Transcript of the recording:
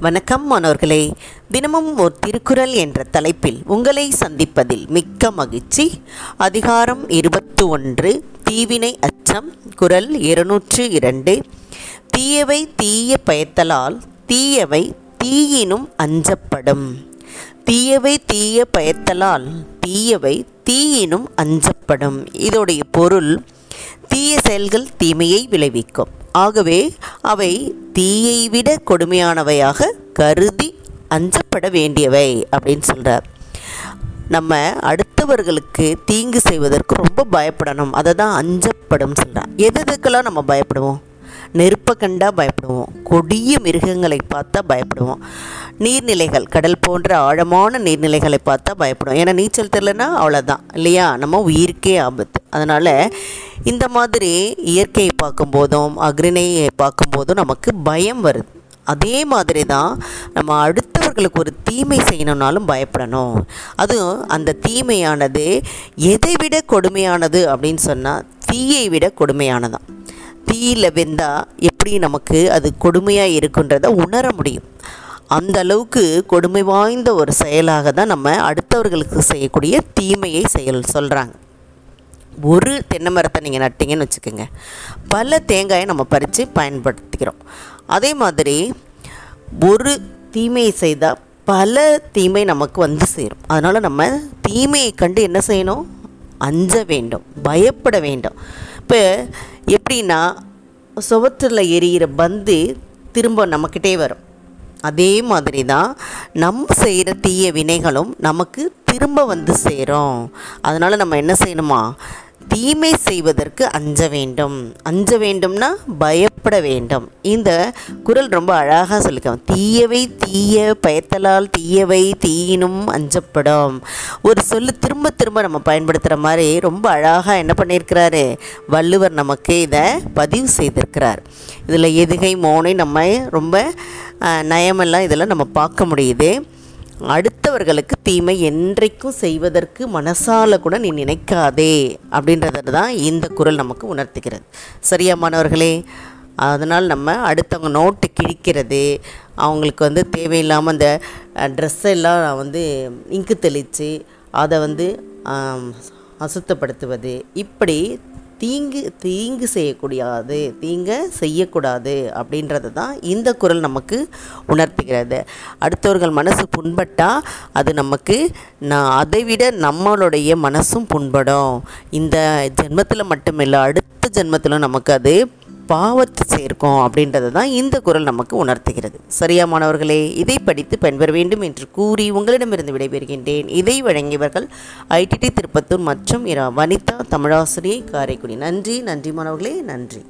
வணக்கம் மாணவர்களே. தினமும் ஒரு திருக்குறள் என்ற தலைப்பில் உங்களை சந்திப்பதில் மிக்க மகிழ்ச்சி. அதிகாரம் இருபத்து ஒன்று தீவினை அச்சம் குரல் இருநூற்று இரண்டு. தீயவை தீய பயத்தலால் தீயவை தீயினும் அஞ்சப்படும். தீயவை தீய பயத்தலால் தீயவை தீயினும் அஞ்சப்படும். இதோடைய பொருள் தீய செயல்கள் தீமையை விளைவிக்கும். ஆகவே அவை தீயை விட கொடுமையானவையாக கருதி அஞ்சப்பட வேண்டியவை அப்படின்னு சொல்கிறார் நம்ம அடுத்தவர்களுக்கு தீங்கு செய்வதற்கு ரொம்ப பயப்படணும். அதை தான் அஞ்சப்படும் சொல்கிறான் எது எதுக்கெல்லாம் நம்ம பயப்படுவோம்? நெருப்பை கண்டா பயப்படுவோம். கொடிய மிருகங்களை பார்த்தா பயப்படுவோம். நீர்நிலைகள் கடல் போன்ற ஆழமான நீர்நிலைகளை பார்த்தா பயப்படும். ஏன்னா நீச்சல் தெரிலனா அவ்வளோதான் இல்லையா? நம்ம உயிருக்கே ஆபத்து. அதனால் இந்த மாதிரி இயற்கையை பார்க்கும்போதும் அக்னியை பார்க்கும்போதும் நமக்கு பயம் வருது. அதே மாதிரி தான் நம்ம அடுத்தவர்களுக்கு ஒரு தீமை செய்யணுன்னாலும் பயப்படணும். அதுவும் அந்த தீமையானது எதை விட கொடுமையானது அப்படின்னு சொன்னால் தீயை விட கொடுமையானதான். தீயில் வெந்தால் எப்படி நமக்கு அது கொடுமையாக இருக்குன்றதை உணர முடியும். அந்த அளவுக்கு கொடுமை வாய்ந்த ஒரு செயலாக தான் நம்ம அடுத்தவர்களுக்கு செய்யக்கூடிய தீமையை செயல் சொல்கிறாங்க ஒரு தென்னை மரத்தை நீங்கள் நட்டிங்கன்னு வச்சுக்கோங்க. பல தேங்காயை நம்ம பறித்து பயன்படுத்திக்கிறோம். அதே மாதிரி ஒரு தீமையை செய்தால் பல தீமை நமக்கு வந்து சேரும். அதனால் நம்ம தீமையை கண்டு என்ன செய்யணும்? அஞ்ச வேண்டும் பயப்பட வேண்டும். இப்போ எப்படின்னா சுவற்றில் எரியிற பந்து திரும்ப நம்மக்கிட்டே வரும். அதே மாதிரி தான் நம்ம செய்கிற தீய வினைகளும் நமக்கு திரும்ப வந்து சேரும். அதனால் நம்ம என்ன செய்யணுமா? தீமை செய்வதற்கு அஞ்ச வேண்டும். அஞ்ச வேண்டும்னா பயப்பட வேண்டும். இந்த குரல் ரொம்ப அழகாக சொல்லிக்கோம் தீயவை தீய பயத்தலால் தீயவை தீயினும் அஞ்சப்படும். ஒரு சொல்லு திரும்ப திரும்ப நம்ம பயன்படுத்துகிற மாதிரி ரொம்ப அழகாக என்ன பண்ணியிருக்கிறாரு? வள்ளுவர் நமக்கு இதை பதிவு செய்திருக்கிறார். இதில் எதுகை மோனை நம்ம ரொம்ப நயமெல்லாம் இதெல்லாம் நம்ம பார்க்க முடியுது. அடுத்தவர்களுக்கு தீமை என்றைக்கும் செய்வதற்கு மனசால கூட நீ நினைக்காதே அப்படின்றத தான் இந்த குரல் நமக்கு உணர்த்துகிறது. சரியா மாணவர்களே? அதனால் நம்ம அடுத்தவங்க நோட்டு கிழிக்கிறது அவங்களுக்கு வந்து தேவையில்லாமல் அந்த ட்ரெஸ்ஸெல்லாம் வந்து இங்கு தெளித்து அதை வந்து அசுத்தப்படுத்துவது இப்படி தீங்கு தீங்கு செய்யக்கூடாது தீங்க செய்யக்கூடாது அப்படின்றது தான் இந்த குரல் நமக்கு உணர்த்துகிறது. அடுத்தவர்கள் மனசு புண்பட்டால் அது நமக்கு நான் அதை விட நம்மளுடைய மனசும் புண்படும். இந்த ஜென்மத்தில் மட்டுமில்லை அடுத்த ஜென்மத்திலும் நமக்கு அது பாவத்தை சேர்க்கும் அப்படின்றது தான் இந்த குரல் நமக்கு உணர்த்துகிறது. சரியா மாணவர்களே இதை படித்து பயன்பெற வேண்டும் என்று கூறி உங்களிடமிருந்து விடைபெறுகின்றேன். இதை வழங்கியவர்கள் ஐடிடி திருப்பத்தூர் மற்றும் இரா வனிதா தமிழாசிரியை காரைக்குடி. நன்றி நன்றி மாணவர்களே நன்றி.